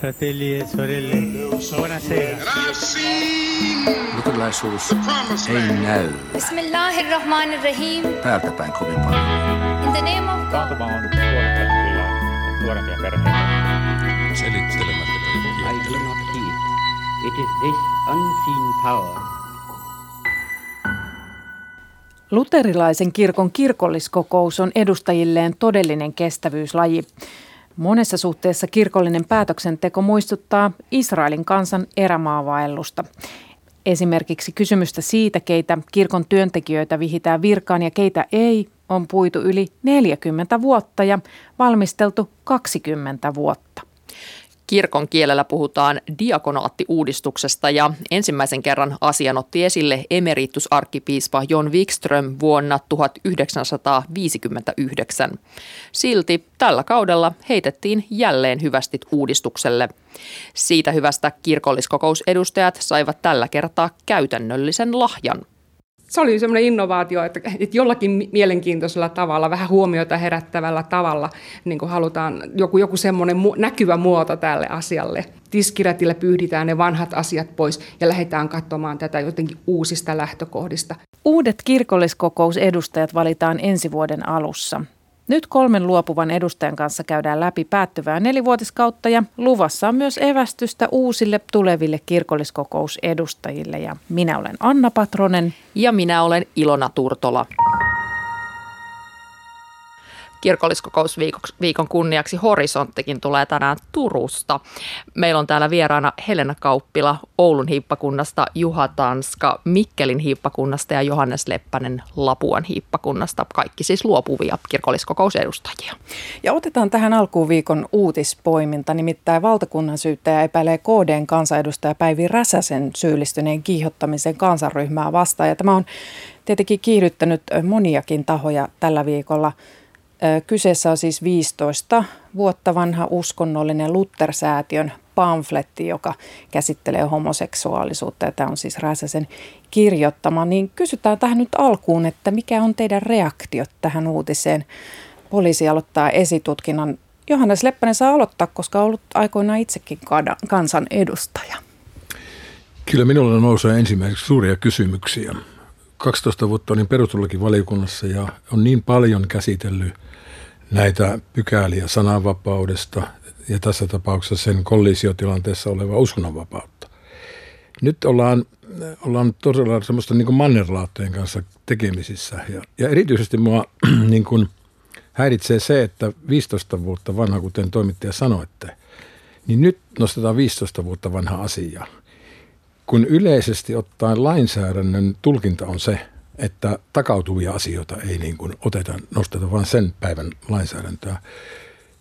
fratelli e sorelle, buonasera. Luterilaisuus ei näy Bismillahirrahmanirrahim. päältä päin kovin paljon. In the name of God. On nuorempia perheitä. Selittelemättä I do not heed. It is this unseen power Luterilaisen kirkon kirkolliskokous on edustajilleen todellinen kestävyyslaji. Monessa suhteessa kirkollinen päätöksenteko muistuttaa Israelin kansan erämaavaellusta. Esimerkiksi kysymystä siitä, keitä kirkon työntekijöitä vihitään virkaan ja keitä ei, on puitu yli 40 vuotta ja valmisteltu 20 vuotta. Kirkon kielellä puhutaan diakonaattiuudistuksesta ja ensimmäisen kerran asian otti esille emeritusarkkipiispa Jon Wikström vuonna 1959. Silti tällä kaudella heitettiin jälleen hyvästit uudistukselle. Siitä hyvästä kirkolliskokousedustajat saivat tällä kertaa käytännöllisen lahjan – se oli semmoinen innovaatio, että, että jollakin mielenkiintoisella tavalla, vähän huomiota herättävällä tavalla niin kuin halutaan joku, joku semmoinen mu- näkyvä muoto tälle asialle. Tiskirätillä pyyditään ne vanhat asiat pois ja lähdetään katsomaan tätä jotenkin uusista lähtökohdista. Uudet kirkolliskokousedustajat valitaan ensi vuoden alussa. Nyt kolmen luopuvan edustajan kanssa käydään läpi päättyvää nelivuotiskautta ja luvassa on myös evästystä uusille tuleville kirkolliskokousedustajille. Ja minä olen Anna Patronen. Ja minä olen Ilona Turtola. Kirkolliskokousviikon kunniaksi Horisonttikin tulee tänään Turusta. Meillä on täällä vieraana Helena Kauppila Oulun hiippakunnasta, Juha Tanska Mikkelin hiippakunnasta ja Johannes Leppänen Lapuan hiippakunnasta. Kaikki siis luopuvia kirkolliskokousedustajia. Ja otetaan tähän alkuun viikon uutispoiminta. Nimittäin valtakunnan syyttäjä epäilee KDn kansanedustaja Päivi Räsäsen syyllistyneen kiihottamisen kansanryhmää vastaan. Ja tämä on tietenkin kiihdyttänyt moniakin tahoja tällä viikolla – Kyseessä on siis 15 vuotta vanha uskonnollinen Luther-säätiön pamfletti, joka käsittelee homoseksuaalisuutta ja tämä on siis Räsäsen kirjoittama. Niin kysytään tähän nyt alkuun, että mikä on teidän reaktiot tähän uutiseen? Poliisi aloittaa esitutkinnan. Johannes Leppänen saa aloittaa, koska on ollut aikoinaan itsekin kansan edustaja. Kyllä minulla nousee ensimmäiseksi suuria kysymyksiä. 12 vuotta olin perustuslakivaliokunnassa ja on niin paljon käsitellyt – näitä pykäliä sananvapaudesta ja tässä tapauksessa sen kollisiotilanteessa oleva uskonnonvapautta. Nyt ollaan, ollaan todella semmoista niin mannerlaattojen kanssa tekemisissä ja, ja erityisesti mua niin kuin häiritsee se, että 15 vuotta vanha, kuten toimittaja sanoitte, niin nyt nostetaan 15 vuotta vanha asia. Kun yleisesti ottaen lainsäädännön tulkinta on se, että takautuvia asioita ei niin kuin oteta, nosteta, vaan sen päivän lainsäädäntöä.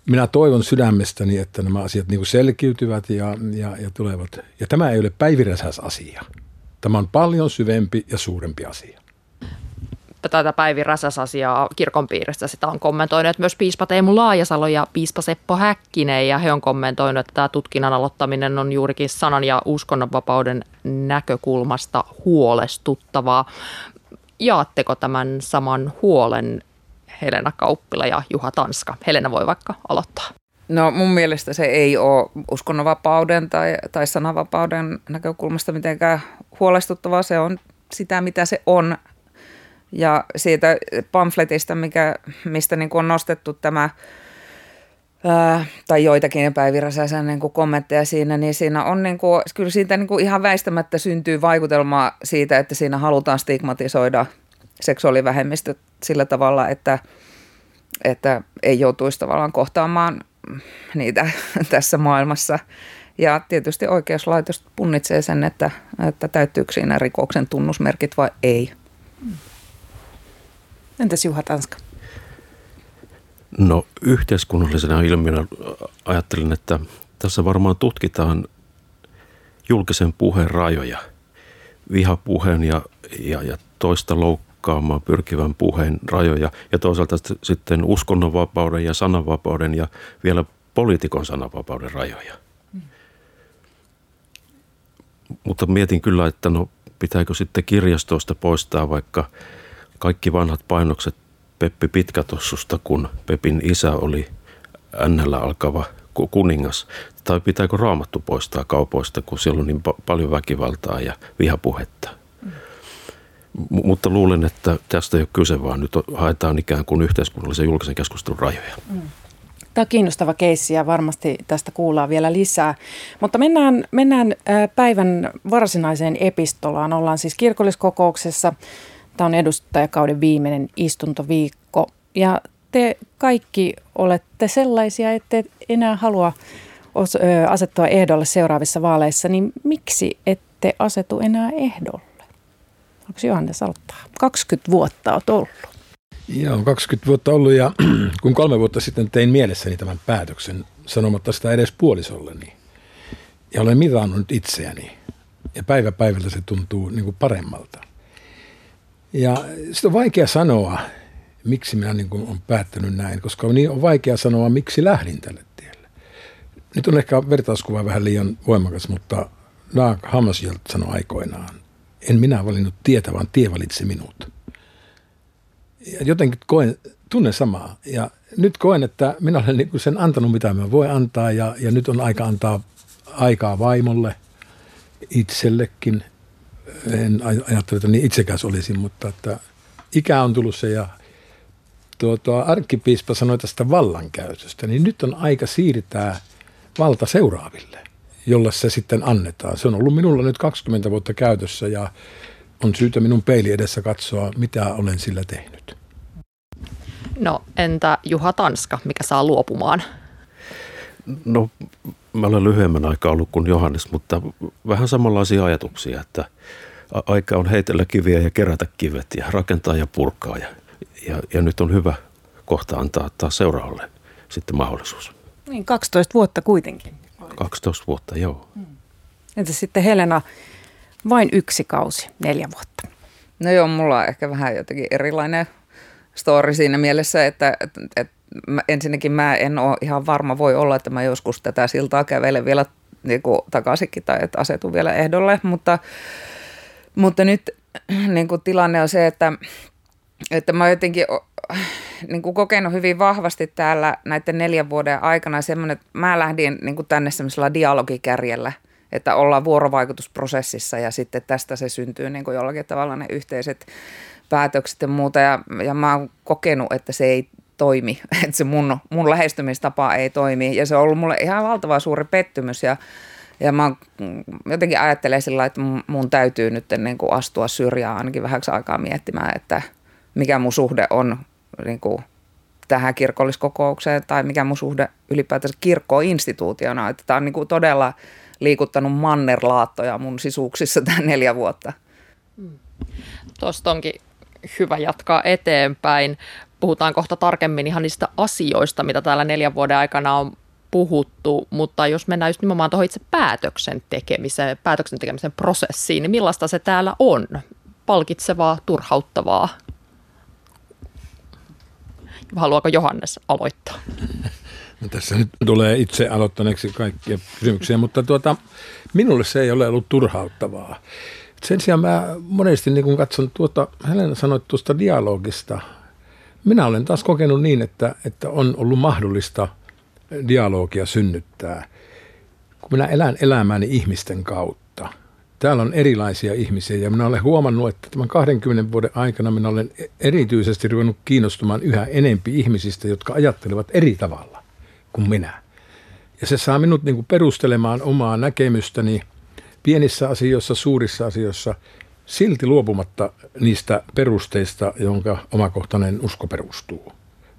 Minä toivon sydämestäni, että nämä asiat niin kuin selkiytyvät ja, ja, ja tulevat. Ja tämä ei ole päiviräsäs asia. Tämä on paljon syvempi ja suurempi asia tätä Päivi Räsäs-asiaa kirkon piiristä. Sitä on kommentoinut myös piispa Teemu Laajasalo ja piispa Seppo Häkkinen ja he on kommentoinut, että tämä tutkinnan aloittaminen on juurikin sanan ja uskonnonvapauden näkökulmasta huolestuttavaa. Jaatteko tämän saman huolen Helena Kauppila ja Juha Tanska? Helena voi vaikka aloittaa. No mun mielestä se ei ole uskonnonvapauden tai, tai sananvapauden näkökulmasta mitenkään huolestuttavaa. Se on sitä, mitä se on. Ja siitä pamfletista, mikä, mistä niin kuin on nostettu tämä ää, tai joitakin Päivi niin kuin kommentteja siinä, niin siinä on niin kuin, kyllä siitä niin kuin ihan väistämättä syntyy vaikutelma siitä, että siinä halutaan stigmatisoida seksuaalivähemmistöt sillä tavalla, että, että ei joutuisi tavallaan kohtaamaan niitä tässä maailmassa. Ja tietysti oikeuslaitos punnitsee sen, että, että täyttyykö siinä rikoksen tunnusmerkit vai ei. Entäs Juha Tanska? No yhteiskunnallisena ilmiönä ajattelin, että tässä varmaan tutkitaan julkisen puheen rajoja, vihapuheen ja, ja, ja toista loukkaamaan pyrkivän puheen rajoja ja toisaalta sitten uskonnonvapauden ja sananvapauden ja vielä poliitikon sananvapauden rajoja. Mm. Mutta mietin kyllä, että no pitääkö sitten kirjastoista poistaa vaikka kaikki vanhat painokset Peppi Pitkätossusta, kun Pepin isä oli NL alkava kuningas? Tai pitääkö raamattu poistaa kaupoista, kun siellä on niin pa- paljon väkivaltaa ja vihapuhetta? Mm. Mutta luulen, että tästä ei ole kyse, vaan nyt haetaan ikään kuin yhteiskunnallisen julkisen keskustelun rajoja. Mm. Tämä on kiinnostava keissi ja varmasti tästä kuullaan vielä lisää. Mutta mennään, mennään päivän varsinaiseen epistolaan. Ollaan siis kirkolliskokouksessa. Tämä on edustajakauden viimeinen istuntoviikko. Ja te kaikki olette sellaisia, että enää halua asettua ehdolle seuraavissa vaaleissa, niin miksi ette asetu enää ehdolle? Onko Johannes aloittaa? 20 vuotta olet ollut. Joo, 20 vuotta ollut ja kun kolme vuotta sitten tein mielessäni tämän päätöksen sanomatta sitä edes puolisolleni ja olen mitannut itseäni ja päivä päivältä se tuntuu niin kuin paremmalta. Ja sitä on vaikea sanoa, miksi minä niin kuin olen päättänyt näin, koska on niin on vaikea sanoa, miksi lähdin tälle tielle. Nyt on ehkä vertauskuva vähän liian voimakas, mutta Dag Hammarskjöld sanoi aikoinaan, en minä valinnut tietä, vaan tie valitsi minut. Ja jotenkin koen, tunnen samaa. Ja nyt koen, että minä olen niin sen antanut, mitä mä voin antaa, ja, ja nyt on aika antaa aikaa vaimolle, itsellekin. En ajattele, että niin itsekäs olisin, mutta että ikä on tullut se ja tuo, tuo arkkipiispa sanoi tästä vallankäytöstä, niin nyt on aika siirtää valta seuraaville, jolle se sitten annetaan. Se on ollut minulla nyt 20 vuotta käytössä ja on syytä minun peili edessä katsoa, mitä olen sillä tehnyt. No entä Juha Tanska, mikä saa luopumaan? No mä olen lyhyemmän aikaa ollut kuin Johannes, mutta vähän samanlaisia ajatuksia, että aika on heitellä kiviä ja kerätä kivet ja rakentaa ja purkaa ja ja, ja nyt on hyvä kohta antaa taas seuraavalle sitten mahdollisuus. Niin, 12 vuotta kuitenkin. 12 vuotta, joo. Hmm. Entä sitten Helena, vain yksi kausi, neljä vuotta? No joo, mulla on ehkä vähän jotenkin erilainen story siinä mielessä, että, että, että mä, ensinnäkin mä en ole ihan varma, voi olla, että mä joskus tätä siltaa kävelen vielä niin kuin takaisinkin tai että asetun vielä ehdolle, mutta, mutta nyt niin kuin tilanne on se, että että mä jotenkin niin kuin kokenut hyvin vahvasti täällä näiden neljän vuoden aikana semmoinen, että mä lähdin niin kuin tänne semmoisella dialogikärjellä, että ollaan vuorovaikutusprosessissa ja sitten tästä se syntyy niin kuin jollakin tavalla ne yhteiset päätökset ja muuta. Ja, ja mä oon kokenut, että se ei toimi, että se mun, mun lähestymistapa ei toimi ja se on ollut mulle ihan valtava suuri pettymys ja ja mä jotenkin ajattelen sillä että mun täytyy nyt niin kuin astua syrjään ainakin vähäksi aikaa miettimään, että – mikä mun suhde on niin kuin tähän kirkolliskokoukseen tai mikä mun suhde ylipäätänsä kirkkoon instituutiona. Että tämä on niin kuin todella liikuttanut mannerlaattoja mun sisuuksissa tämän neljä vuotta. Tuosta onkin hyvä jatkaa eteenpäin. Puhutaan kohta tarkemmin ihan niistä asioista, mitä täällä neljän vuoden aikana on puhuttu, mutta jos mennään just nimenomaan tuohon itse päätöksen tekemiseen, päätöksen tekemisen prosessiin, niin millaista se täällä on? Palkitsevaa, turhauttavaa? Haluaako Johannes aloittaa? No tässä nyt tulee itse aloittaneeksi kaikkia kysymyksiä, mutta tuota, minulle se ei ole ollut turhauttavaa. Sen sijaan mä monesti niin kun katson tuota, Helena sanoi tuosta dialogista, minä olen taas kokenut niin, että, että on ollut mahdollista dialogia synnyttää, kun minä elän elämääni ihmisten kautta täällä on erilaisia ihmisiä ja minä olen huomannut, että tämän 20 vuoden aikana minä olen erityisesti ruvennut kiinnostumaan yhä enempi ihmisistä, jotka ajattelevat eri tavalla kuin minä. Ja se saa minut niin kuin perustelemaan omaa näkemystäni pienissä asioissa, suurissa asioissa, silti luopumatta niistä perusteista, jonka omakohtainen usko perustuu.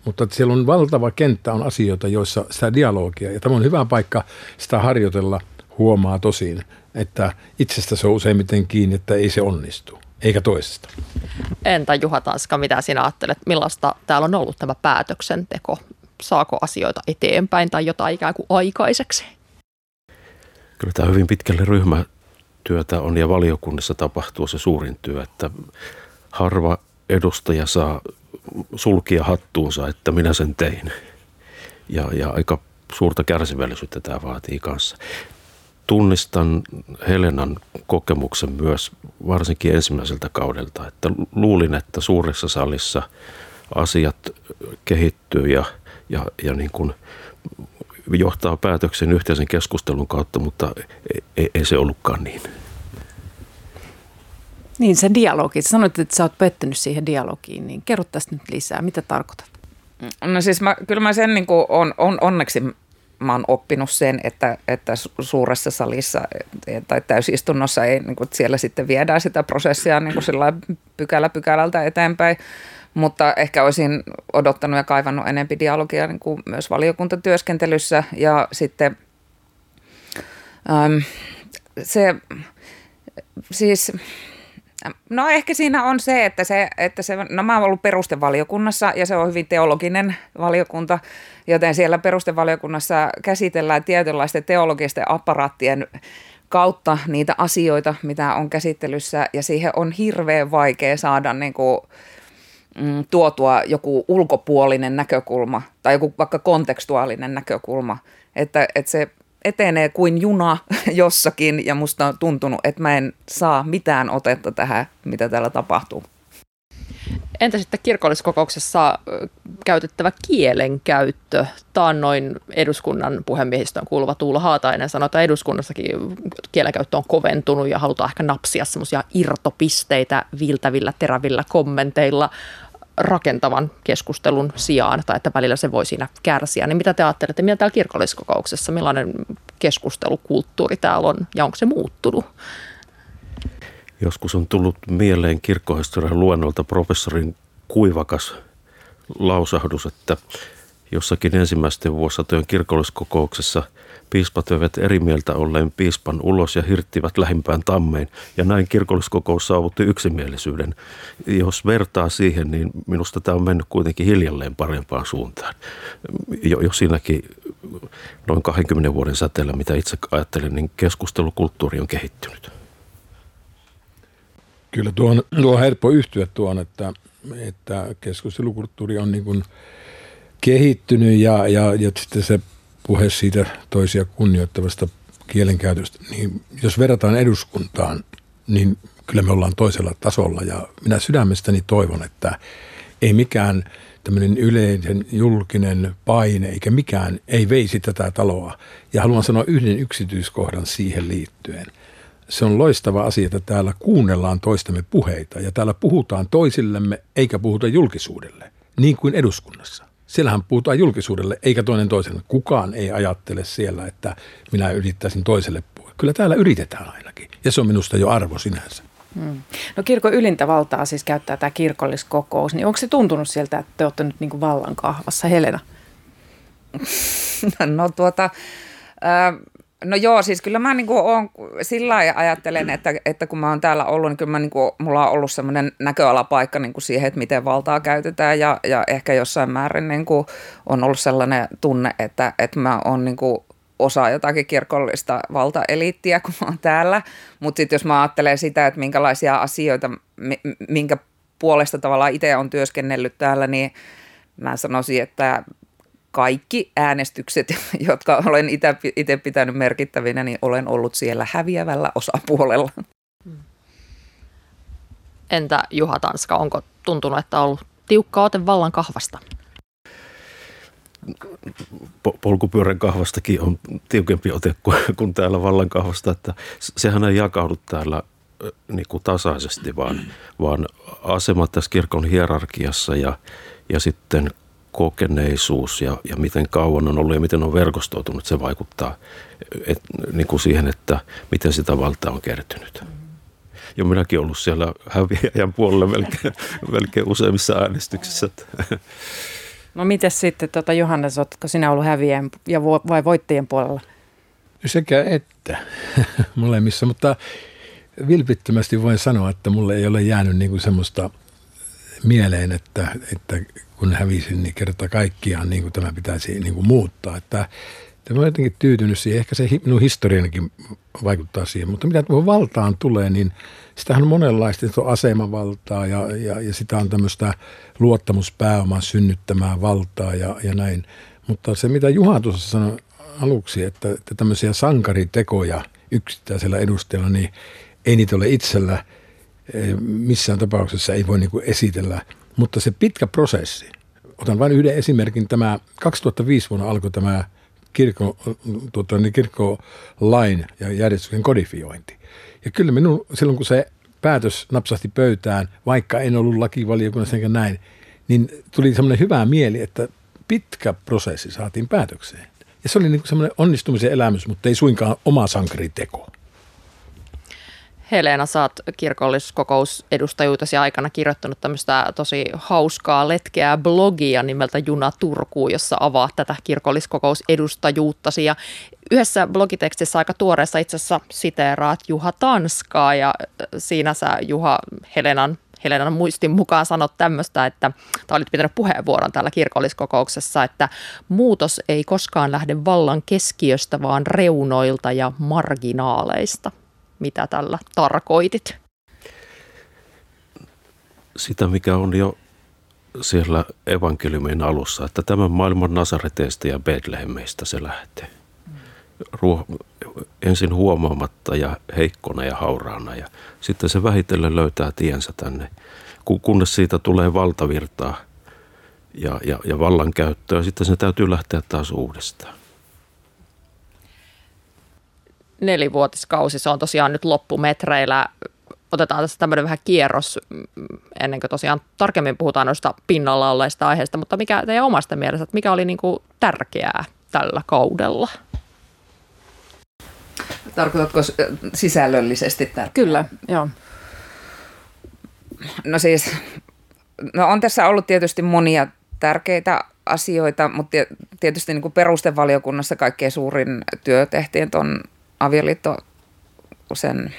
Mutta siellä on valtava kenttä on asioita, joissa sitä dialogia, ja tämä on hyvä paikka sitä harjoitella, huomaa tosin, että itsestä se on useimmiten kiinni, että ei se onnistu, eikä toisesta. Entä Juha Tanska, mitä sinä ajattelet, millaista täällä on ollut tämä päätöksenteko? Saako asioita eteenpäin tai jotain ikään kuin aikaiseksi? Kyllä tämä hyvin pitkälle ryhmätyötä on ja valiokunnissa tapahtuu se suurin työ, että harva edustaja saa sulkia hattuunsa, että minä sen tein. Ja, ja aika suurta kärsivällisyyttä tämä vaatii kanssa tunnistan Helenan kokemuksen myös varsinkin ensimmäiseltä kaudelta, että luulin, että suuressa salissa asiat kehittyy ja, ja, ja niin kuin johtaa päätöksen yhteisen keskustelun kautta, mutta ei, ei se ollutkaan niin. Niin se dialogi. Sanoit, että sä oot pettynyt siihen dialogiin, niin kerro tästä nyt lisää. Mitä tarkoitat? No siis mä, kyllä mä sen niin kuin on, on, onneksi mä oon oppinut sen, että, että suuressa salissa tai täysistunnossa ei, niin kuin, siellä sitten viedään sitä prosessia niin kuin pykälä pykälältä eteenpäin. Mutta ehkä olisin odottanut ja kaivannut enempi dialogia niin kuin myös valiokuntatyöskentelyssä ja sitten äm, se siis No ehkä siinä on se, että se, että se no mä oon ollut perustevaliokunnassa ja se on hyvin teologinen valiokunta, joten siellä perustevaliokunnassa käsitellään tietynlaisten teologisten apparaattien kautta niitä asioita, mitä on käsittelyssä ja siihen on hirveän vaikea saada niin kuin, mm, tuotua joku ulkopuolinen näkökulma tai joku vaikka kontekstuaalinen näkökulma, että, että se etenee kuin juna jossakin ja musta on tuntunut, että mä en saa mitään otetta tähän, mitä täällä tapahtuu. Entä sitten kirkolliskokouksessa käytettävä kielenkäyttö? Taannoin eduskunnan puhemiehistön kuuluva Tuula Haatainen sanoi, että eduskunnassakin kielenkäyttö on koventunut ja halutaan ehkä napsia semmoisia irtopisteitä viltävillä, terävillä kommenteilla rakentavan keskustelun sijaan, tai että välillä se voi siinä kärsiä. Niin mitä te ajattelette, mitä täällä kirkolliskokouksessa, millainen keskustelukulttuuri täällä on, ja onko se muuttunut? Joskus on tullut mieleen kirkkohistorian luennolta professorin kuivakas lausahdus, että jossakin ensimmäisten vuosisatojen kirkolliskokouksessa – Piispat veivät eri mieltä olleen piispan ulos ja hirttivät lähimpään tammeen. Ja näin kirkolliskokous saavutti yksimielisyyden. Jos vertaa siihen, niin minusta tämä on mennyt kuitenkin hiljalleen parempaan suuntaan. Jo, jo siinäkin noin 20 vuoden säteellä, mitä itse ajattelen, niin keskustelukulttuuri on kehittynyt. Kyllä tuon, tuo on helppo yhtyä tuon, että, että keskustelukulttuuri on niin kuin kehittynyt ja, ja, ja sitten se puhe siitä toisia kunnioittavasta kielenkäytöstä, niin jos verrataan eduskuntaan, niin kyllä me ollaan toisella tasolla ja minä sydämestäni toivon, että ei mikään tämmöinen yleinen julkinen paine eikä mikään ei veisi tätä taloa. Ja haluan sanoa yhden yksityiskohdan siihen liittyen. Se on loistava asia, että täällä kuunnellaan toistemme puheita ja täällä puhutaan toisillemme eikä puhuta julkisuudelle, niin kuin eduskunnassa. Siellähän puhutaan julkisuudelle eikä toinen toiselle. Kukaan ei ajattele siellä, että minä yrittäisin toiselle puhua. Kyllä täällä yritetään ainakin ja se on minusta jo arvo sinänsä. Hmm. No kirkon ylintä valtaa siis käyttää tämä kirkolliskokous, niin onko se tuntunut sieltä, että te olette nyt niin kuin vallan kahvassa, Helena? No tuota, äh, No joo, siis kyllä mä niinku oon, sillä ajattelen, että, että kun mä oon täällä ollut, niin kyllä mä niinku, mulla on ollut semmoinen näköalapaikka niinku siihen, että miten valtaa käytetään ja, ja ehkä jossain määrin niinku on ollut sellainen tunne, että, että mä oon niinku osa jotakin kirkollista valtaeliittiä, kun mä oon täällä. Mutta sitten jos mä ajattelen sitä, että minkälaisia asioita, minkä puolesta tavallaan itse on työskennellyt täällä, niin mä sanoisin, että kaikki äänestykset, jotka olen itse pitänyt merkittävinä, niin olen ollut siellä häviävällä osapuolella. Entä Juha Tanska, onko tuntunut, että on ollut tiukka ote vallan kahvasta? polkupyörän kahvastakin on tiukempi ote kuin täällä vallan kahvasta, että sehän ei jakaudu täällä niin kuin tasaisesti, vaan, vaan asemat tässä kirkon hierarkiassa ja, ja sitten kokeneisuus ja, ja miten kauan on ollut ja miten on verkostoitunut, se vaikuttaa et, niin kuin siihen, että miten sitä valtaa on kertynyt. Ja minäkin ollut siellä häviäjän puolella melkein, melkein useimmissa äänestyksissä. No miten sitten, tuota, Johannes, oletko sinä ollut häviäjän ja vai voittajien puolella? Sekä että molemmissa, mutta vilpittömästi voin sanoa, että mulle ei ole jäänyt niin kuin semmoista mieleen, että, että kun hävisin, niin kerta kaikkiaan niin kuin tämä pitäisi niin kuin muuttaa. Että, että mä olen jotenkin tyytynyt siihen. Ehkä se minun historianikin vaikuttaa siihen. Mutta mitä tuohon valtaan tulee, niin sitähän on monenlaista. Se on asemavaltaa ja, ja, ja sitä on tämmöistä luottamuspääoman synnyttämää valtaa ja, ja näin. Mutta se, mitä Juha tuossa sanoi aluksi, että, että tämmöisiä sankaritekoja yksittäisellä edustajalla, niin ei niitä ole itsellä missään tapauksessa ei voi niin esitellä – mutta se pitkä prosessi, otan vain yhden esimerkin, tämä 2005 vuonna alkoi tämä kirkko, tuota, niin kirkkolain ja järjestyksen kodifiointi. Ja kyllä minun, silloin kun se päätös napsahti pöytään, vaikka en ollut lakivaliokunnassa enkä näin, niin tuli semmoinen hyvä mieli, että pitkä prosessi saatiin päätökseen. Ja se oli niin semmoinen onnistumisen elämys, mutta ei suinkaan oma sankariteko. Helena, sä oot kirkolliskokousedustajuutesi aikana kirjoittanut tämmöistä tosi hauskaa, letkeää blogia nimeltä Juna Turkuun, jossa avaa tätä kirkolliskokousedustajuuttasi. Ja yhdessä blogitekstissä aika tuoreessa itse asiassa siteeraat Juha Tanskaa ja siinä sä Juha Helenan Helenan muistin mukaan sanot tämmöistä, että tai olit pitänyt puheenvuoron täällä kirkolliskokouksessa, että muutos ei koskaan lähde vallan keskiöstä, vaan reunoilta ja marginaaleista mitä tällä tarkoitit? Sitä, mikä on jo siellä evankeliumin alussa, että tämän maailman Nasareteista ja Bethlehemistä se lähtee. Ruo, ensin huomaamatta ja heikkona ja hauraana ja sitten se vähitellen löytää tiensä tänne, kunnes siitä tulee valtavirtaa ja, ja, ja vallankäyttöä. Sitten se täytyy lähteä taas uudestaan nelivuotiskausi, se on tosiaan nyt loppumetreillä. Otetaan tässä tämmöinen vähän kierros ennen kuin tosiaan tarkemmin puhutaan noista pinnalla olleista aiheista, mutta mikä teidän omasta mielestä, että mikä oli niin kuin tärkeää tällä kaudella? Tarkoitatko sisällöllisesti tärkeää? Kyllä, joo. No siis, no on tässä ollut tietysti monia tärkeitä asioita, mutta tietysti niin kuin perustevaliokunnassa kaikkein suurin työ tehtiin tuon avioliitto sen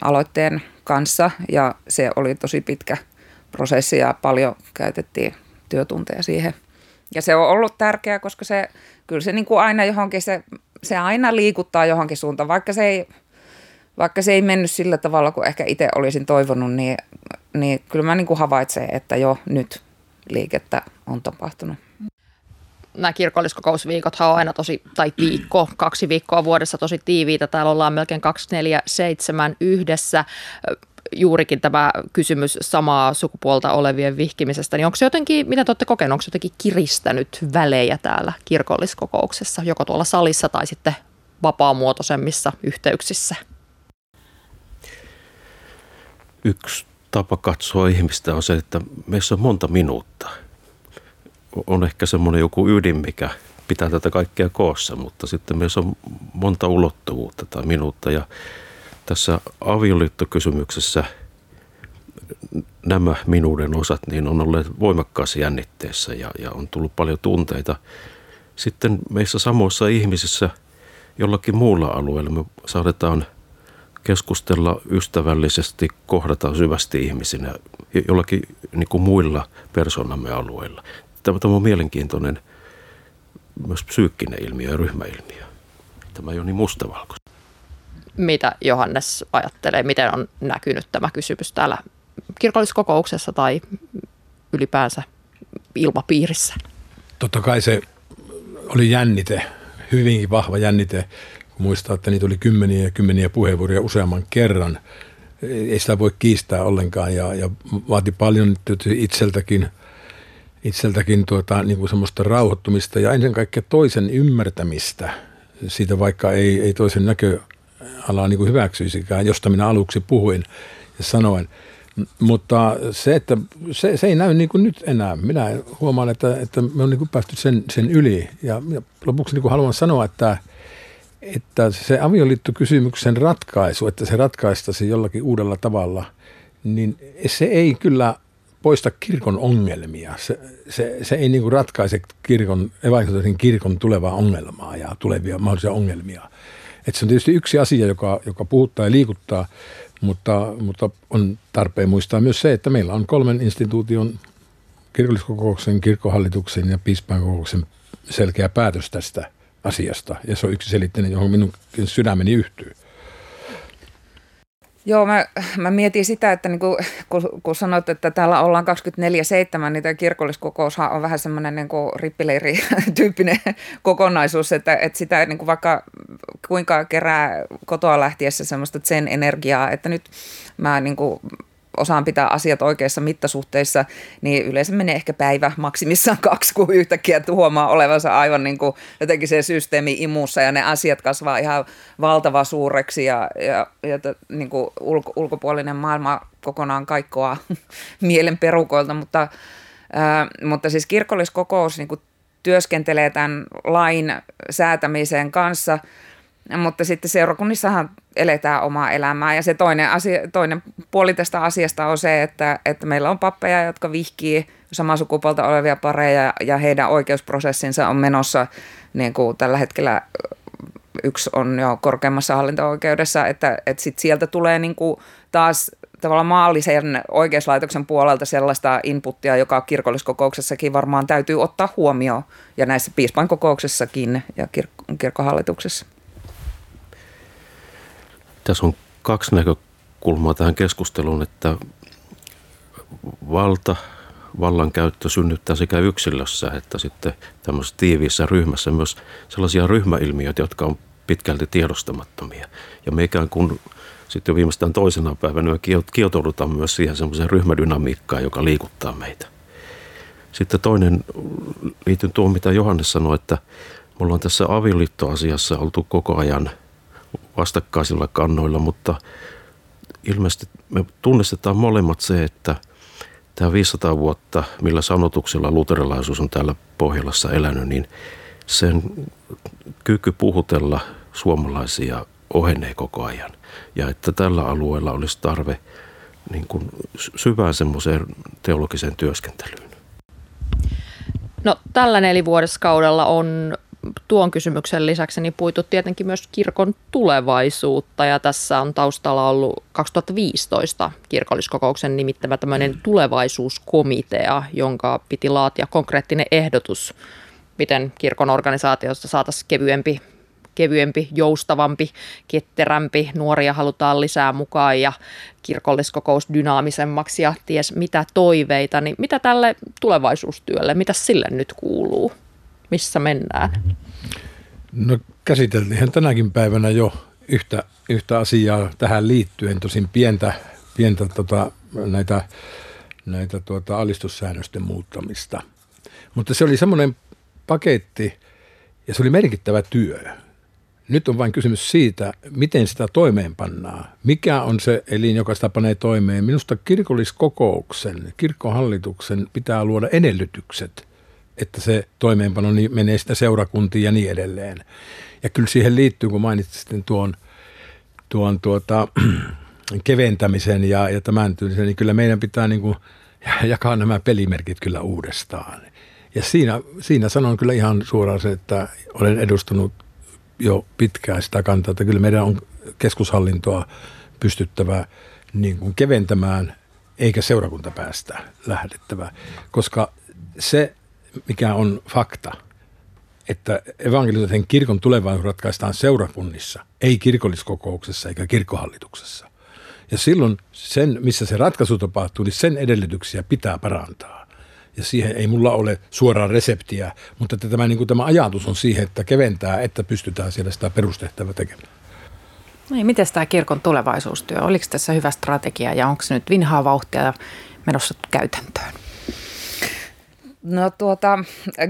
aloitteen kanssa ja se oli tosi pitkä prosessi ja paljon käytettiin työtunteja siihen. Ja se on ollut tärkeää, koska se kyllä se niin kuin aina johonkin, se, se aina liikuttaa johonkin suuntaan, vaikka se ei, vaikka se ei mennyt sillä tavalla kuin ehkä itse olisin toivonut, niin, niin kyllä mä niin kuin havaitsen, että jo nyt liikettä on tapahtunut nämä kirkolliskokousviikothan on aina tosi, tai viikko, kaksi viikkoa vuodessa tosi tiiviitä. Täällä ollaan melkein 247 yhdessä juurikin tämä kysymys samaa sukupuolta olevien vihkimisestä, niin onko se jotenkin, mitä te olette kokeneet, onko se jotenkin kiristänyt välejä täällä kirkolliskokouksessa, joko tuolla salissa tai sitten vapaamuotoisemmissa yhteyksissä? Yksi tapa katsoa ihmistä on se, että meissä on monta minuuttia – on ehkä semmoinen joku ydin, mikä pitää tätä kaikkea koossa, mutta sitten myös on monta ulottuvuutta tai minuutta. Ja tässä avioliittokysymyksessä nämä minuuden osat niin on olleet voimakkaassa jännitteessä ja, ja on tullut paljon tunteita. Sitten meissä samoissa ihmisissä jollakin muulla alueella me saadetaan keskustella ystävällisesti, kohdata syvästi ihmisinä jollakin niin kuin muilla persoonamme alueilla tämä on mielenkiintoinen myös psyykkinen ilmiö ja ryhmäilmiö. Tämä ei ole niin mustavalkoista. Mitä Johannes ajattelee, miten on näkynyt tämä kysymys täällä kirkolliskokouksessa tai ylipäänsä ilmapiirissä? Totta kai se oli jännite, hyvinkin vahva jännite. Muistaa, että niitä oli kymmeniä ja kymmeniä puheenvuoroja useamman kerran. Ei sitä voi kiistää ollenkaan ja, ja vaati paljon itseltäkin – itseltäkin tuota, niin kuin semmoista rauhoittumista ja ennen kaikkea toisen ymmärtämistä siitä, vaikka ei, ei toisen näköalaa niin kuin hyväksyisikään, josta minä aluksi puhuin ja sanoin. Mutta se, että se, se ei näy niin kuin nyt enää. Minä huomaan, että, että me on niin kuin päästy sen, sen yli. Ja, ja lopuksi niin kuin haluan sanoa, että, että se avioliittokysymyksen ratkaisu, että se ratkaistaisi jollakin uudella tavalla, niin se ei kyllä poista kirkon ongelmia. Se, se, se ei niin kuin ratkaise kirkon, evankelisen kirkon tulevaa ongelmaa ja tulevia mahdollisia ongelmia. Et se on tietysti yksi asia, joka, joka puhuttaa ja liikuttaa, mutta, mutta on tarpeen muistaa myös se, että meillä on kolmen instituution kirkolliskokouksen, kirkkohallituksen ja piispainkokouksen selkeä päätös tästä asiasta. Ja se on yksi selitteinen, johon minun sydämeni yhtyy. Joo, mä, mä mietin sitä, että niin kuin, kun, kun sanot, että täällä ollaan 24-7, niin tämä kirkolliskokoushan on vähän semmoinen niin rippileiri-tyyppinen kokonaisuus, että, että sitä niin kuin vaikka kuinka kerää kotoa lähtiessä semmoista sen energiaa, että nyt mä niin kuin osaan pitää asiat oikeissa mittasuhteissa, niin yleensä menee ehkä päivä, maksimissaan kaksi, kun yhtäkkiä huomaa olevansa aivan niin kuin jotenkin se systeemi imussa ja ne asiat kasvaa ihan valtava suureksi ja, ja, ja niin kuin ulko, ulkopuolinen maailma kokonaan kaikkoa mielen perukoilta, mutta, ää, mutta siis kirkolliskokous niin kuin työskentelee tämän lain säätämisen kanssa – mutta sitten seurakunnissahan eletään omaa elämää. Ja se toinen, asia, toinen puoli tästä asiasta on se, että, että meillä on pappeja, jotka vihkii samaa sukupuolta olevia pareja ja heidän oikeusprosessinsa on menossa niin kuin tällä hetkellä yksi on jo korkeammassa hallinto-oikeudessa, että, että sit sieltä tulee niin kuin taas tavallaan maallisen oikeuslaitoksen puolelta sellaista inputtia, joka kirkolliskokouksessakin varmaan täytyy ottaa huomioon ja näissä piispan kokouksessakin ja kir- kirkkohallituksessa. Tässä on kaksi näkökulmaa tähän keskusteluun, että valta, vallankäyttö synnyttää sekä yksilössä että sitten tämmöisessä tiiviissä ryhmässä myös sellaisia ryhmäilmiöitä, jotka on pitkälti tiedostamattomia. Ja me ikään kuin sitten jo viimeistään toisena päivänä me kietoudutaan myös siihen semmoiseen ryhmädynamiikkaan, joka liikuttaa meitä. Sitten toinen liittyy tuohon, mitä Johannes sanoi, että me ollaan tässä avioliittoasiassa oltu koko ajan – vastakkaisilla kannoilla, mutta ilmeisesti me tunnistetaan molemmat se, että tämä 500 vuotta, millä sanotuksella luterilaisuus on täällä Pohjolassa elänyt, niin sen kyky puhutella suomalaisia ohenee koko ajan. Ja että tällä alueella olisi tarve niin kuin syvään semmoiseen teologiseen työskentelyyn. No tällä nelivuodeskaudella on tuon kysymyksen lisäksi niin puitu tietenkin myös kirkon tulevaisuutta ja tässä on taustalla ollut 2015 kirkolliskokouksen nimittävä tämmöinen tulevaisuuskomitea, jonka piti laatia konkreettinen ehdotus, miten kirkon organisaatiosta saataisiin kevyempi kevyempi, joustavampi, ketterämpi. Nuoria halutaan lisää mukaan ja kirkolliskokous dynaamisemmaksi ja ties mitä toiveita. Niin mitä tälle tulevaisuustyölle, mitä sille nyt kuuluu? Missä mennään? No käsiteltiin tänäkin päivänä jo yhtä, yhtä asiaa tähän liittyen, tosin pientä, pientä tota, näitä, näitä tuota, alistussäännösten muuttamista. Mutta se oli semmoinen paketti ja se oli merkittävä työ. Nyt on vain kysymys siitä, miten sitä toimeenpannaan. Mikä on se elin, joka sitä panee toimeen? Minusta kirkolliskokouksen, kirkkohallituksen pitää luoda edellytykset että se toimeenpano niin menee sitä seurakuntiin ja niin edelleen. Ja kyllä siihen liittyy, kun mainitsit tuon, tuon tuota, keventämisen ja, ja tämän tyylisen, niin kyllä meidän pitää niin kuin jakaa nämä pelimerkit kyllä uudestaan. Ja siinä, siinä sanon kyllä ihan suoraan se, että olen edustanut jo pitkään sitä kantaa, että kyllä meidän on keskushallintoa pystyttävä niin kuin keventämään, eikä seurakunta päästä lähdettävä, koska se mikä on fakta, että evankelisen kirkon tulevaisuus ratkaistaan seurakunnissa, ei kirkolliskokouksessa eikä kirkkohallituksessa. Ja silloin sen, missä se ratkaisu tapahtuu, niin sen edellytyksiä pitää parantaa. Ja siihen ei mulla ole suoraa reseptiä, mutta että tämä, niin kuin tämä ajatus on siihen, että keventää, että pystytään siellä sitä perustehtävää tekemään. Niin, miten tämä kirkon tulevaisuustyö? Oliko tässä hyvä strategia ja onko se nyt vinhaa vauhtia menossa käytäntöön? No tuota,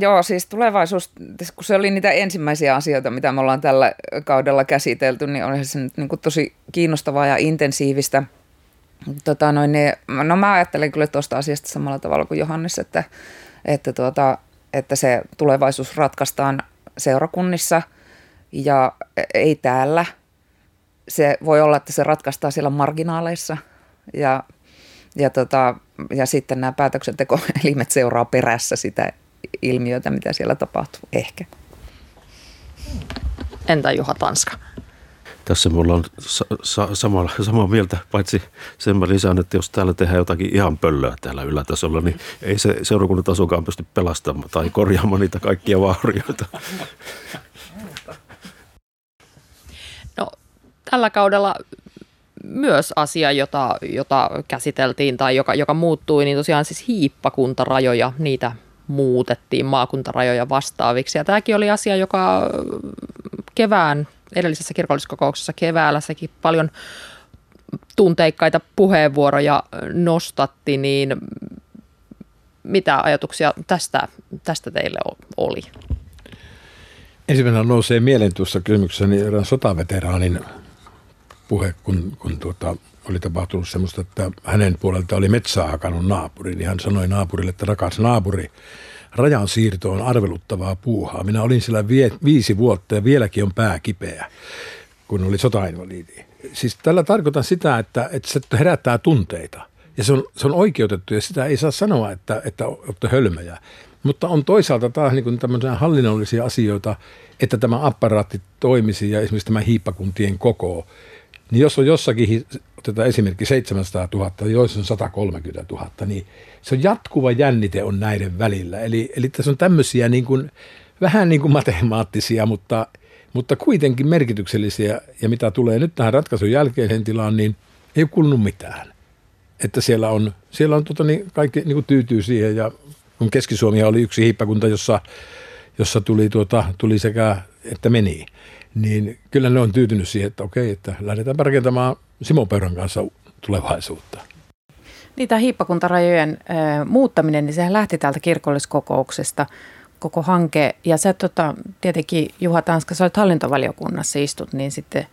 joo, siis tulevaisuus, kun se oli niitä ensimmäisiä asioita, mitä me ollaan tällä kaudella käsitelty, niin oli se nyt niin kuin tosi kiinnostavaa ja intensiivistä. Tota, noin, niin, no mä ajattelen kyllä tuosta asiasta samalla tavalla kuin Johannes, että, että, tuota, että se tulevaisuus ratkaistaan seurakunnissa ja ei täällä. Se voi olla, että se ratkaistaan siellä marginaaleissa ja ja, tota, ja sitten nämä päätöksentekoelimet seuraa perässä sitä ilmiötä, mitä siellä tapahtuu, ehkä. Entä Juha Tanska? Tässä me ollaan sa- sa- samalla, samaa mieltä, paitsi sen mä lisään, että jos täällä tehdään jotakin ihan pöllöä täällä ylätasolla, niin ei se seurakunnan tasokaan pysty pelastamaan tai korjaamaan niitä kaikkia vaurioita. No, tällä kaudella myös asia, jota, jota käsiteltiin tai joka, joka muuttui, niin tosiaan siis hiippakuntarajoja, niitä muutettiin maakuntarajoja vastaaviksi. Ja tämäkin oli asia, joka kevään, edellisessä kirkolliskokouksessa keväällä sekin paljon tunteikkaita puheenvuoroja nostatti, niin mitä ajatuksia tästä, tästä teille oli? Ensimmäisenä nousee mieleen tuossa kysymyksessä niin sotaveteraanin puhe, kun, kun tuota, oli tapahtunut semmoista, että hänen puolelta oli metsää hakannut naapuri, niin hän sanoi naapurille, että rakas naapuri, rajan siirto on arveluttavaa puuhaa. Minä olin siellä vie, viisi vuotta ja vieläkin on pää kipeä, kun oli sotainvaliidi. Siis tällä tarkoitan sitä, että, että se herättää tunteita. Ja se on, se on oikeutettu ja sitä ei saa sanoa, että, että olette hölmöjä. Mutta on toisaalta taas niin tämmöisiä hallinnollisia asioita, että tämä apparaatti toimisi ja esimerkiksi tämä hiippakuntien koko. Niin jos on jossakin, otetaan esimerkki 700 000, joissa on 130 000, niin se on jatkuva jännite on näiden välillä. Eli, eli tässä on tämmöisiä niin kuin, vähän niin kuin matemaattisia, mutta, mutta kuitenkin merkityksellisiä. Ja mitä tulee nyt tähän ratkaisun jälkeiseen tilaan, niin ei ole kuulunut mitään. Että siellä on, siellä on tota, niin kaikki niin kuin tyytyy siihen ja kun Keski-Suomi oli yksi hiippakunta, jossa, jossa tuli, tuota, tuli sekä että meni, niin kyllä ne on tyytynyt siihen, että okei, että lähdetään rakentamaan Simo Peuran kanssa tulevaisuutta. Niitä hiippakuntarajojen äh, muuttaminen, niin sehän lähti täältä kirkolliskokouksesta koko hanke. Ja sä tota, tietenkin Juha Tanska, sä olet hallintovaliokunnassa istut, niin sitten,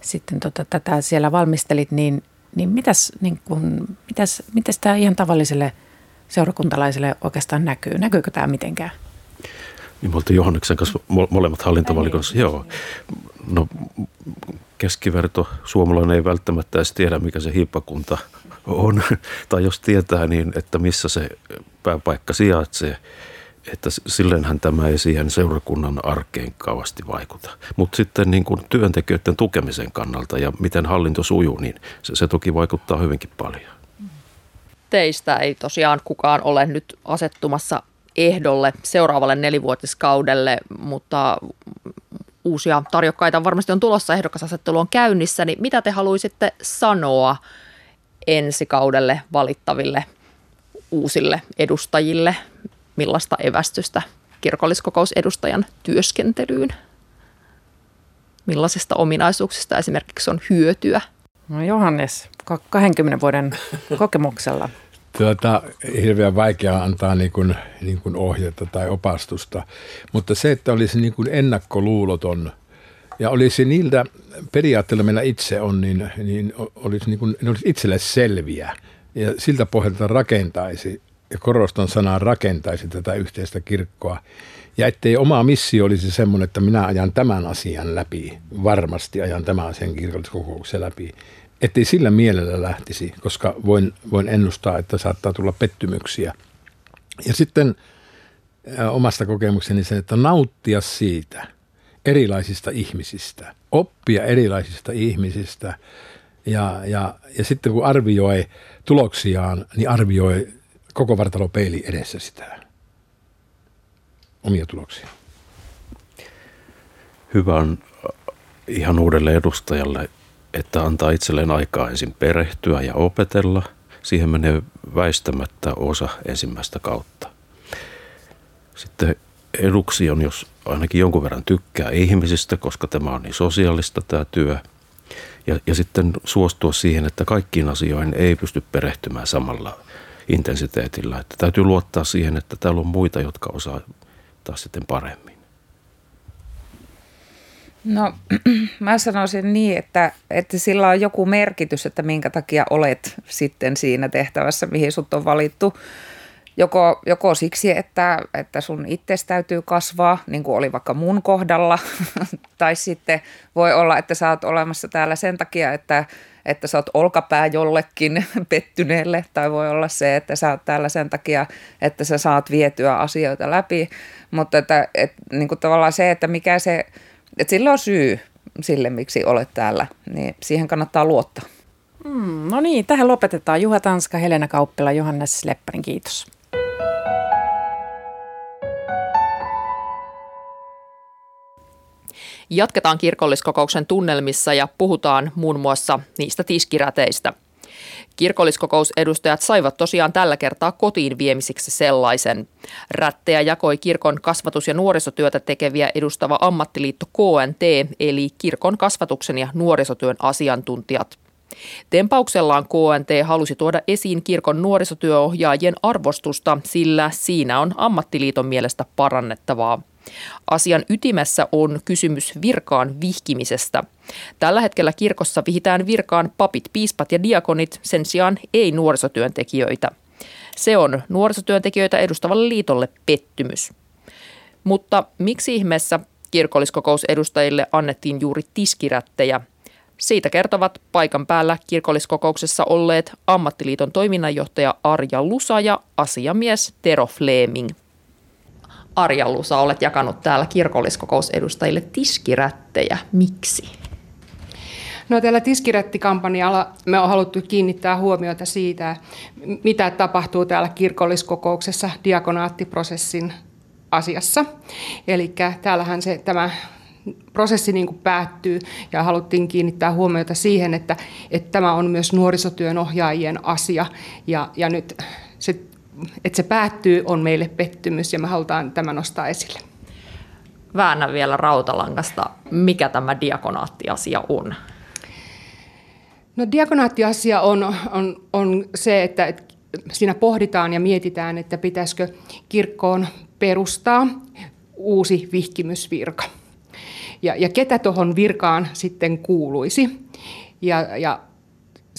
sitten tota, tätä siellä valmistelit, niin, niin mitäs, niin kun, mitäs, mitäs tämä ihan tavalliselle seurakuntalaiselle oikeastaan näkyy? Näkyykö tämä mitenkään? Niin me oltiin Johanneksen kanssa molemmat hallintovalikossa. Joo. No keskiverto suomalainen ei välttämättä edes tiedä, mikä se hiippakunta on. tai jos tietää, niin että missä se pääpaikka sijaitsee. Että silleenhän tämä ei siihen seurakunnan arkeen kauasti vaikuta. Mutta sitten niin kuin työntekijöiden tukemisen kannalta ja miten hallinto sujuu, niin se, se toki vaikuttaa hyvinkin paljon. Teistä ei tosiaan kukaan ole nyt asettumassa ehdolle seuraavalle nelivuotiskaudelle, mutta uusia tarjokkaita varmasti on tulossa, ehdokasasettelu on käynnissä, niin mitä te haluaisitte sanoa ensi kaudelle valittaville uusille edustajille? Millaista evästystä kirkolliskokousedustajan työskentelyyn? Millaisista ominaisuuksista esimerkiksi on hyötyä? No Johannes, 20 vuoden kokemuksella tuota, hirveän vaikea antaa niin kuin, niin kuin ohjetta tai opastusta, mutta se, että olisi niin kuin ennakkoluuloton ja olisi niiltä periaatteilla meillä itse on, niin, niin olisi, niin kuin, olisi itselle selviä. Ja siltä pohjalta rakentaisi, ja korostan sanaa rakentaisi tätä yhteistä kirkkoa, ja ettei oma missio olisi semmoinen, että minä ajan tämän asian läpi, varmasti ajan tämän asian kirkolliskokouksen läpi, ettei sillä mielellä lähtisi, koska voin, voin ennustaa, että saattaa tulla pettymyksiä. Ja sitten ä, omasta kokemukseni se, että nauttia siitä erilaisista ihmisistä, oppia erilaisista ihmisistä ja, ja, ja sitten kun arvioi tuloksiaan, niin arvioi koko vartalopeili edessä sitä omia tuloksia. Hyvä on ihan uudelle edustajalle että antaa itselleen aikaa ensin perehtyä ja opetella. Siihen menee väistämättä osa ensimmäistä kautta. Sitten eduksi on, jos ainakin jonkun verran tykkää ihmisistä, koska tämä on niin sosiaalista tämä työ. Ja, ja sitten suostua siihen, että kaikkiin asioihin ei pysty perehtymään samalla intensiteetillä. Että täytyy luottaa siihen, että täällä on muita, jotka osaa taas sitten paremmin. No mä sanoisin niin, että, että sillä on joku merkitys, että minkä takia olet sitten siinä tehtävässä, mihin sut on valittu. Joko, joko siksi, että, että sun itse täytyy kasvaa, niin kuin oli vaikka mun kohdalla, tai sitten voi olla, että sä oot olemassa täällä sen takia, että, että sä oot olkapää jollekin pettyneelle, tai voi olla se, että sä oot täällä sen takia, että sä saat vietyä asioita läpi. Mutta että, että niin kuin tavallaan se, että mikä se että sillä on syy sille, miksi olet täällä, niin siihen kannattaa luottaa. Mm, no niin, tähän lopetetaan. Juha Tanska, Helena Kauppila, Johannes Leppänen, kiitos. Jatketaan kirkolliskokouksen tunnelmissa ja puhutaan muun muassa niistä tiskiräteistä – Kirkolliskokousedustajat saivat tosiaan tällä kertaa kotiin viemisiksi sellaisen. Rättejä jakoi kirkon kasvatus- ja nuorisotyötä tekeviä edustava ammattiliitto KNT, eli kirkon kasvatuksen ja nuorisotyön asiantuntijat. Tempauksellaan KNT halusi tuoda esiin kirkon nuorisotyöohjaajien arvostusta, sillä siinä on ammattiliiton mielestä parannettavaa. Asian ytimessä on kysymys virkaan vihkimisestä. Tällä hetkellä kirkossa vihitään virkaan papit, piispat ja diakonit, sen sijaan ei nuorisotyöntekijöitä. Se on nuorisotyöntekijöitä edustavalle liitolle pettymys. Mutta miksi ihmeessä kirkolliskokousedustajille annettiin juuri tiskirättejä? Siitä kertovat paikan päällä kirkolliskokouksessa olleet ammattiliiton toiminnanjohtaja Arja Lusa ja asiamies Tero Fleming. Arja Lusa, olet jakanut täällä kirkolliskokousedustajille tiskirättejä. Miksi? No tällä tiskirättikampanjalla me on haluttu kiinnittää huomiota siitä, mitä tapahtuu täällä kirkolliskokouksessa diakonaattiprosessin asiassa. Eli täällähän se tämä prosessi niin kuin päättyy ja haluttiin kiinnittää huomiota siihen, että, että tämä on myös nuorisotyön ohjaajien asia ja, ja nyt se, että se päättyy on meille pettymys ja me halutaan tämä nostaa esille. Väännä vielä rautalangasta, mikä tämä diakonaattiasia on? No diakonaattiasia on, on, on se, että siinä pohditaan ja mietitään, että pitäisikö kirkkoon perustaa uusi vihkimysvirka. Ja, ja ketä tuohon virkaan sitten kuuluisi. Ja, ja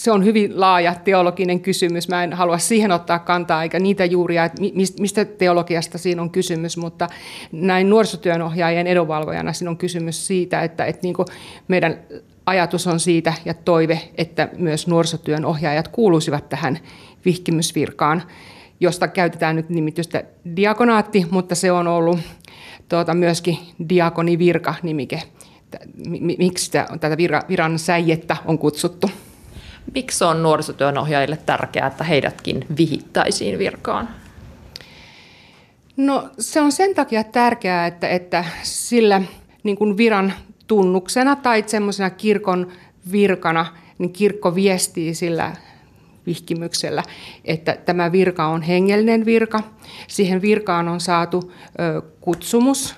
se on hyvin laaja teologinen kysymys. Mä en halua siihen ottaa kantaa, eikä niitä juuria, että mistä teologiasta siinä on kysymys, mutta näin nuorisotyönohjaajien edunvalvojana siinä on kysymys siitä, että, että niin meidän ajatus on siitä ja toive, että myös nuorisotyön ohjaajat kuuluisivat tähän vihkimysvirkaan, josta käytetään nyt nimitystä diakonaatti, mutta se on ollut tuota, myöskin diakonivirka-nimike. Miksi tätä viran säijettä on kutsuttu? Miksi on nuorisotyönohjaajille tärkeää, että heidätkin vihittäisiin virkaan? No se on sen takia tärkeää, että, että sillä niin kuin viran tunnuksena tai semmoisena kirkon virkana, niin kirkko viestii sillä vihkimyksellä, että tämä virka on hengellinen virka. Siihen virkaan on saatu kutsumus,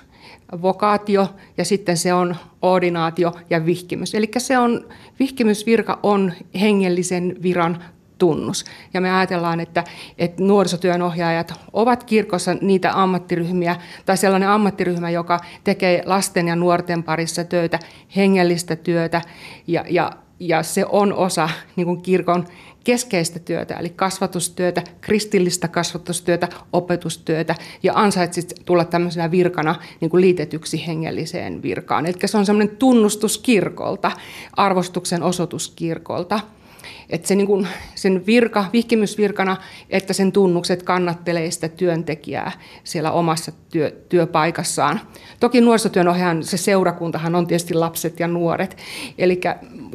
vokaatio ja sitten se on ordinaatio ja vihkimys. Eli se on, vihkimysvirka on hengellisen viran tunnus. Ja me ajatellaan, että, että nuorisotyön ohjaajat ovat kirkossa niitä ammattiryhmiä tai sellainen ammattiryhmä, joka tekee lasten ja nuorten parissa töitä, hengellistä työtä ja, ja, ja se on osa niin kuin kirkon keskeistä työtä, eli kasvatustyötä, kristillistä kasvatustyötä, opetustyötä, ja ansaitsit tulla tämmöisenä virkana niin kuin liitetyksi hengelliseen virkaan. Eli se on semmoinen tunnustus kirkolta, arvostuksen osoitus kirkolta että se niin kuin, sen virka, vihkimysvirkana, että sen tunnukset kannattelee sitä työntekijää siellä omassa työ, työpaikassaan. Toki nuorisotyönohjaajan se seurakuntahan on tietysti lapset ja nuoret, eli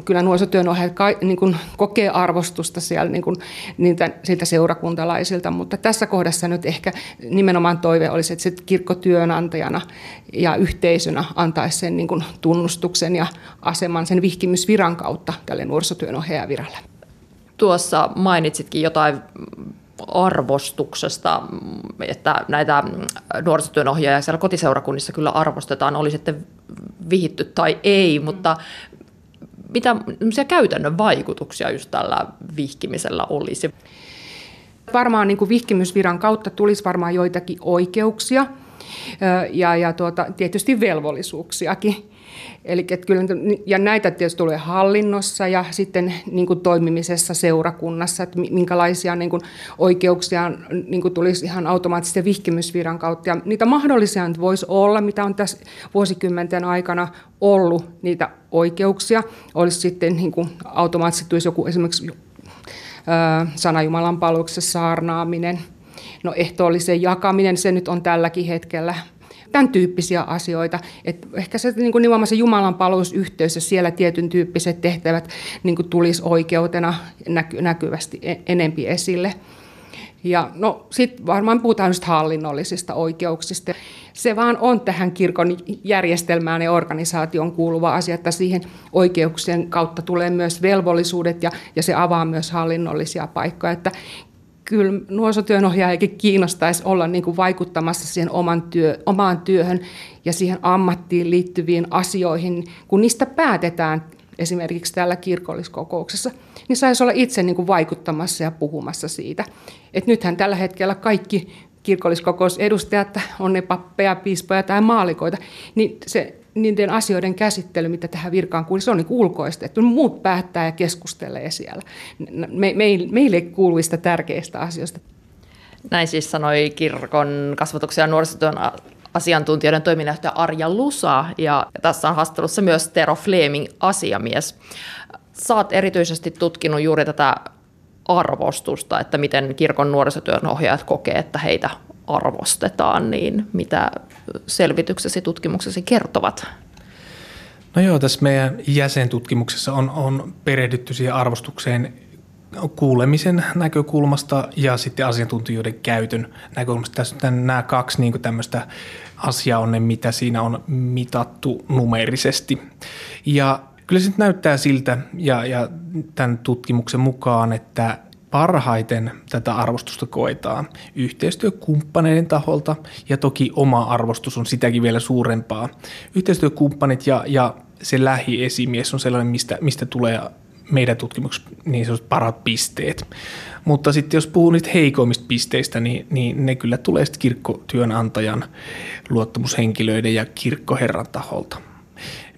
kyllä nuorisotyönohjaajat niin kuin kokee arvostusta siellä niin kuin, niitä, siltä seurakuntalaisilta, mutta tässä kohdassa nyt ehkä nimenomaan toive olisi, että se kirkko työnantajana ja yhteisönä antaisi sen niin kuin tunnustuksen ja aseman sen vihkimysviran kautta tälle nuorisotyönohjaajaviralle. Tuossa mainitsitkin jotain arvostuksesta, että näitä nuorisotyön ohjaajia siellä kotiseurakunnissa kyllä arvostetaan, oli sitten vihitty tai ei, mutta mitä käytännön vaikutuksia just tällä vihkimisellä olisi? Varmaan niin kuin vihkimysviran kautta tulisi varmaan joitakin oikeuksia ja, ja tuota, tietysti velvollisuuksiakin. Eli kyllä, ja näitä tietysti tulee hallinnossa ja sitten niin kuin toimimisessa seurakunnassa, että minkälaisia niin kuin oikeuksia niin kuin tulisi ihan automaattisesti vihkimysviran kautta. Ja niitä mahdollisia nyt voisi olla, mitä on tässä vuosikymmenten aikana ollut niitä oikeuksia. Olisi sitten niin kuin automaattisesti tulisi joku esimerkiksi sana Jumalan palveluksessa saarnaaminen, No ehtoollisen jakaminen, se nyt on tälläkin hetkellä tämän tyyppisiä asioita. Et ehkä se niin kuin nimenomaan se Jumalan palvelusyhteys ja siellä tietyn tyyppiset tehtävät niin kuin tulisi oikeutena näky, näkyvästi e-, enempi esille. Ja no sitten varmaan puhutaan just hallinnollisista oikeuksista. Se vaan on tähän kirkon järjestelmään ja organisaation kuuluva asia, että siihen oikeuksien kautta tulee myös velvollisuudet ja, ja se avaa myös hallinnollisia paikkoja. Että kyllä nuorisotyönohjaajakin kiinnostaisi olla niin kuin vaikuttamassa siihen oman työ, omaan työhön ja siihen ammattiin liittyviin asioihin, kun niistä päätetään esimerkiksi täällä kirkolliskokouksessa, niin saisi olla itse niin kuin vaikuttamassa ja puhumassa siitä. Et nythän tällä hetkellä kaikki kirkolliskokousedustajat, on ne pappeja, piispoja tai maalikoita, niin se niiden asioiden käsittely, mitä tähän virkaan kuuluu, se on niin ulkoistettu. Muut päättää ja keskustelee siellä. Me, me, meille kuuluvista tärkeistä asioista. Näin siis sanoi kirkon kasvatuksen ja nuorisotyön asiantuntijoiden toiminnanjohtaja Arja Lusa ja tässä on haastattelussa myös Tero Fleming, asiamies. Saat erityisesti tutkinut juuri tätä arvostusta, että miten kirkon nuorisotyön ohjaajat kokee, että heitä arvostetaan, niin mitä selvityksesi, tutkimuksesi kertovat? No joo, tässä meidän jäsentutkimuksessa on, on perehdytty siihen arvostukseen kuulemisen näkökulmasta ja sitten asiantuntijoiden käytön näkökulmasta. Tässä nämä kaksi niin tämmöistä asiaa on ne, mitä siinä on mitattu numerisesti. Ja kyllä se näyttää siltä ja, ja tämän tutkimuksen mukaan, että parhaiten tätä arvostusta koetaan yhteistyökumppaneiden taholta ja toki oma arvostus on sitäkin vielä suurempaa. Yhteistyökumppanit ja, ja se lähiesimies on sellainen, mistä, mistä tulee meidän tutkimuksessa niin sellaiset parat pisteet. Mutta sitten jos puhuu niistä heikoimmista pisteistä, niin, niin ne kyllä tulee sitten kirkkotyönantajan, luottamushenkilöiden ja kirkkoherran taholta.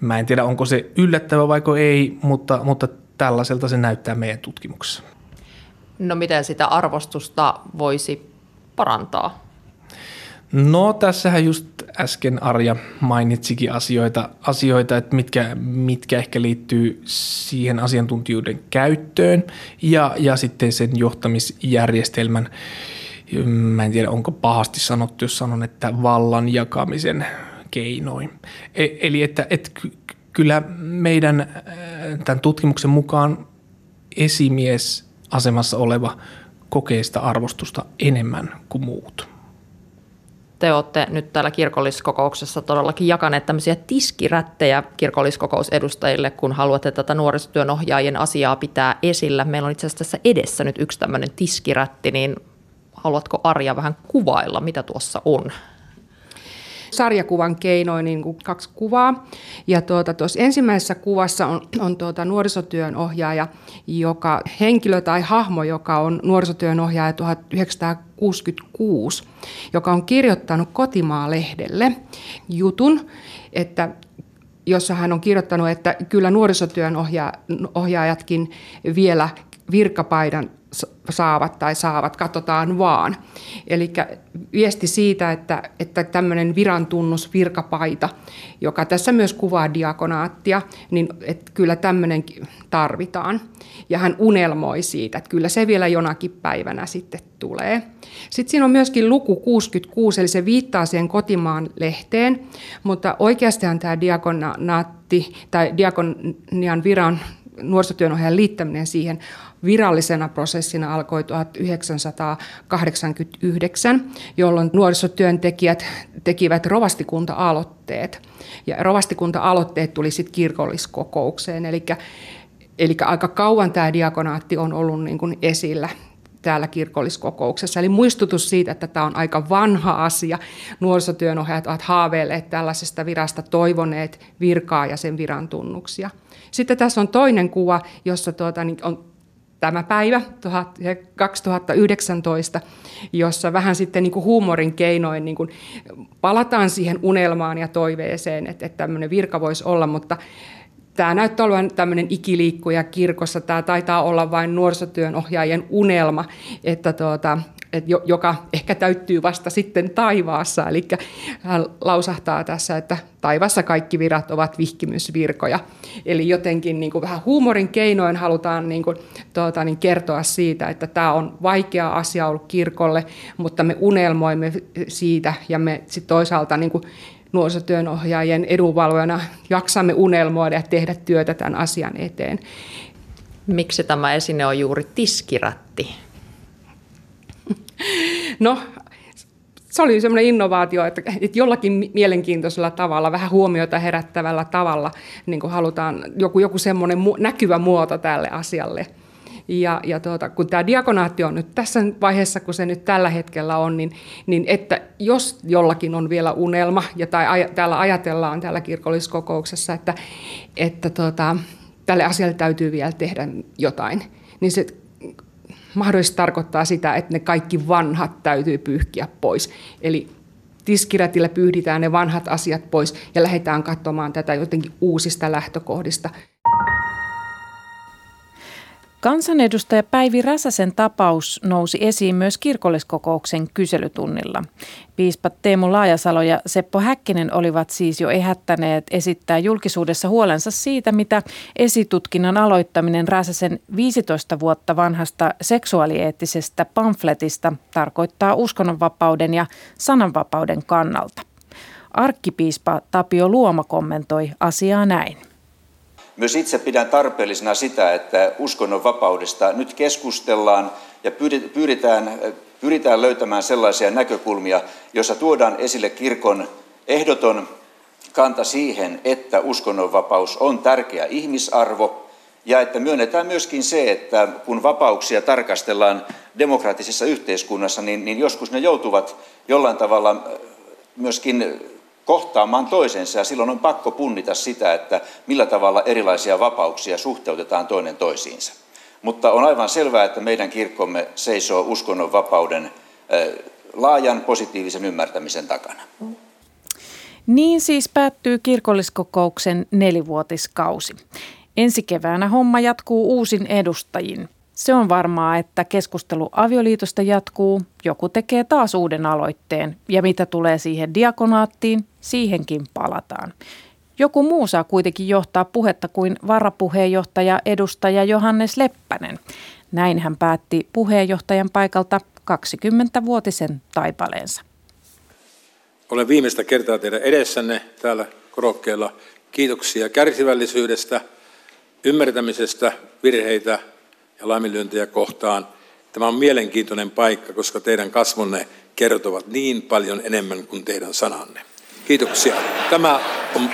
Mä en tiedä, onko se yllättävä vai ei, mutta, mutta tällaiselta se näyttää meidän tutkimuksessa. No miten sitä arvostusta voisi parantaa? No tässähän just äsken Arja mainitsikin asioita, asioita että mitkä, mitkä ehkä liittyy siihen asiantuntijuuden käyttöön ja, ja sitten sen johtamisjärjestelmän, mä en tiedä onko pahasti sanottu, jos sanon, että vallan jakamisen keinoin. E, eli että, että kyllä meidän tämän tutkimuksen mukaan esimies asemassa oleva kokee sitä arvostusta enemmän kuin muut te olette nyt täällä kirkolliskokouksessa todellakin jakaneet tämmöisiä tiskirättejä kirkolliskokousedustajille, kun haluatte tätä nuorisotyön ohjaajien asiaa pitää esillä. Meillä on itse asiassa tässä edessä nyt yksi tämmöinen tiskirätti, niin haluatko Arja vähän kuvailla, mitä tuossa on? Sarjakuvan keinoin niin kuin kaksi kuvaa. Ja tuota, tuossa ensimmäisessä kuvassa on, on tuota nuorisotyön ohjaaja, joka, henkilö tai hahmo, joka on nuorisotyön ohjaaja 1966, joka on kirjoittanut Kotimaa-lehdelle jutun, että jossa hän on kirjoittanut, että kyllä nuorisotyön ohjaajatkin vielä virkapaidan saavat tai saavat, katsotaan vaan. Eli viesti siitä, että, että tämmöinen viran tunnus, virkapaita, joka tässä myös kuvaa diakonaattia, niin että kyllä tämmöinen tarvitaan. Ja hän unelmoi siitä, että kyllä se vielä jonakin päivänä sitten tulee. Sitten siinä on myöskin luku 66, eli se viittaa siihen kotimaan lehteen, mutta oikeastihan tämä diakonaatti tai diakonian viran nuorisotyönohjaajan liittäminen siihen virallisena prosessina alkoi 1989, jolloin nuorisotyöntekijät tekivät rovastikunta-aloitteet. Ja rovastikunta-aloitteet tuli sitten kirkolliskokoukseen, eli, eli aika kauan tämä diakonaatti on ollut niin kuin esillä täällä kirkolliskokouksessa. Eli muistutus siitä, että tämä on aika vanha asia. Nuorisotyönohjaajat ovat haaveilleet tällaisesta virasta, toivoneet virkaa ja sen viran tunnuksia. Sitten tässä on toinen kuva, jossa tuota, niin on tämä päivä 2019, jossa vähän sitten niin kuin huumorin keinoin niin kuin palataan siihen unelmaan ja toiveeseen, että, että tämmöinen virka voisi olla, mutta tämä näyttää olevan tämmöinen ikiliikkuja kirkossa. Tämä taitaa olla vain nuorisotyön ohjaajien unelma, että tuota, et joka ehkä täyttyy vasta sitten taivaassa. Eli hän lausahtaa tässä, että taivassa kaikki virat ovat vihkimysvirkoja. Eli jotenkin niin kuin vähän huumorin keinoin halutaan niin kuin, tuota, niin kertoa siitä, että tämä on vaikea asia ollut kirkolle, mutta me unelmoimme siitä ja me sitten toisaalta niin kuin nuorisotyönohjaajien edunvalvojana jaksamme unelmoida ja tehdä työtä tämän asian eteen. Miksi tämä esine on juuri tiskiratti? No, se oli semmoinen innovaatio, että, että jollakin mielenkiintoisella tavalla, vähän huomiota herättävällä tavalla niin halutaan joku, joku semmoinen näkyvä muoto tälle asialle. Ja, ja tuota, kun tämä diakonaatti on nyt tässä vaiheessa, kun se nyt tällä hetkellä on, niin, niin että jos jollakin on vielä unelma, ja tai aj, täällä ajatellaan täällä kirkolliskokouksessa, että, että tuota, tälle asialle täytyy vielä tehdä jotain, niin se mahdollisesti tarkoittaa sitä, että ne kaikki vanhat täytyy pyyhkiä pois. Eli tiskirätillä pyyhditään ne vanhat asiat pois ja lähdetään katsomaan tätä jotenkin uusista lähtökohdista. Kansanedustaja Päivi Räsäsen tapaus nousi esiin myös kirkolliskokouksen kyselytunnilla. Piispat Teemu Laajasalo ja Seppo Häkkinen olivat siis jo ehättäneet esittää julkisuudessa huolensa siitä, mitä esitutkinnan aloittaminen Räsäsen 15 vuotta vanhasta seksuaalieettisestä pamfletista tarkoittaa uskonnonvapauden ja sananvapauden kannalta. Arkkipiispa Tapio Luoma kommentoi asiaa näin. Myös itse pidän tarpeellisena sitä, että uskonnonvapaudesta nyt keskustellaan ja pyritään, pyritään löytämään sellaisia näkökulmia, joissa tuodaan esille kirkon ehdoton kanta siihen, että uskonnonvapaus on tärkeä ihmisarvo ja että myönnetään myöskin se, että kun vapauksia tarkastellaan demokraattisessa yhteiskunnassa, niin, niin joskus ne joutuvat jollain tavalla myöskin kohtaamaan toisensa ja silloin on pakko punnita sitä, että millä tavalla erilaisia vapauksia suhteutetaan toinen toisiinsa. Mutta on aivan selvää, että meidän kirkkomme seisoo uskonnon vapauden laajan positiivisen ymmärtämisen takana. Niin siis päättyy kirkolliskokouksen nelivuotiskausi. Ensi keväänä homma jatkuu uusin edustajin. Se on varmaa, että keskustelu avioliitosta jatkuu, joku tekee taas uuden aloitteen ja mitä tulee siihen diakonaattiin, siihenkin palataan. Joku muu saa kuitenkin johtaa puhetta kuin varapuheenjohtaja edustaja Johannes Leppänen. Näin hän päätti puheenjohtajan paikalta 20-vuotisen taipaleensa. Olen viimeistä kertaa teidän edessänne täällä korokkeella. Kiitoksia kärsivällisyydestä, ymmärtämisestä, virheitä ja laiminlyöntejä kohtaan. Tämä on mielenkiintoinen paikka, koska teidän kasvonne kertovat niin paljon enemmän kuin teidän sananne. Kiitoksia. Tämä on...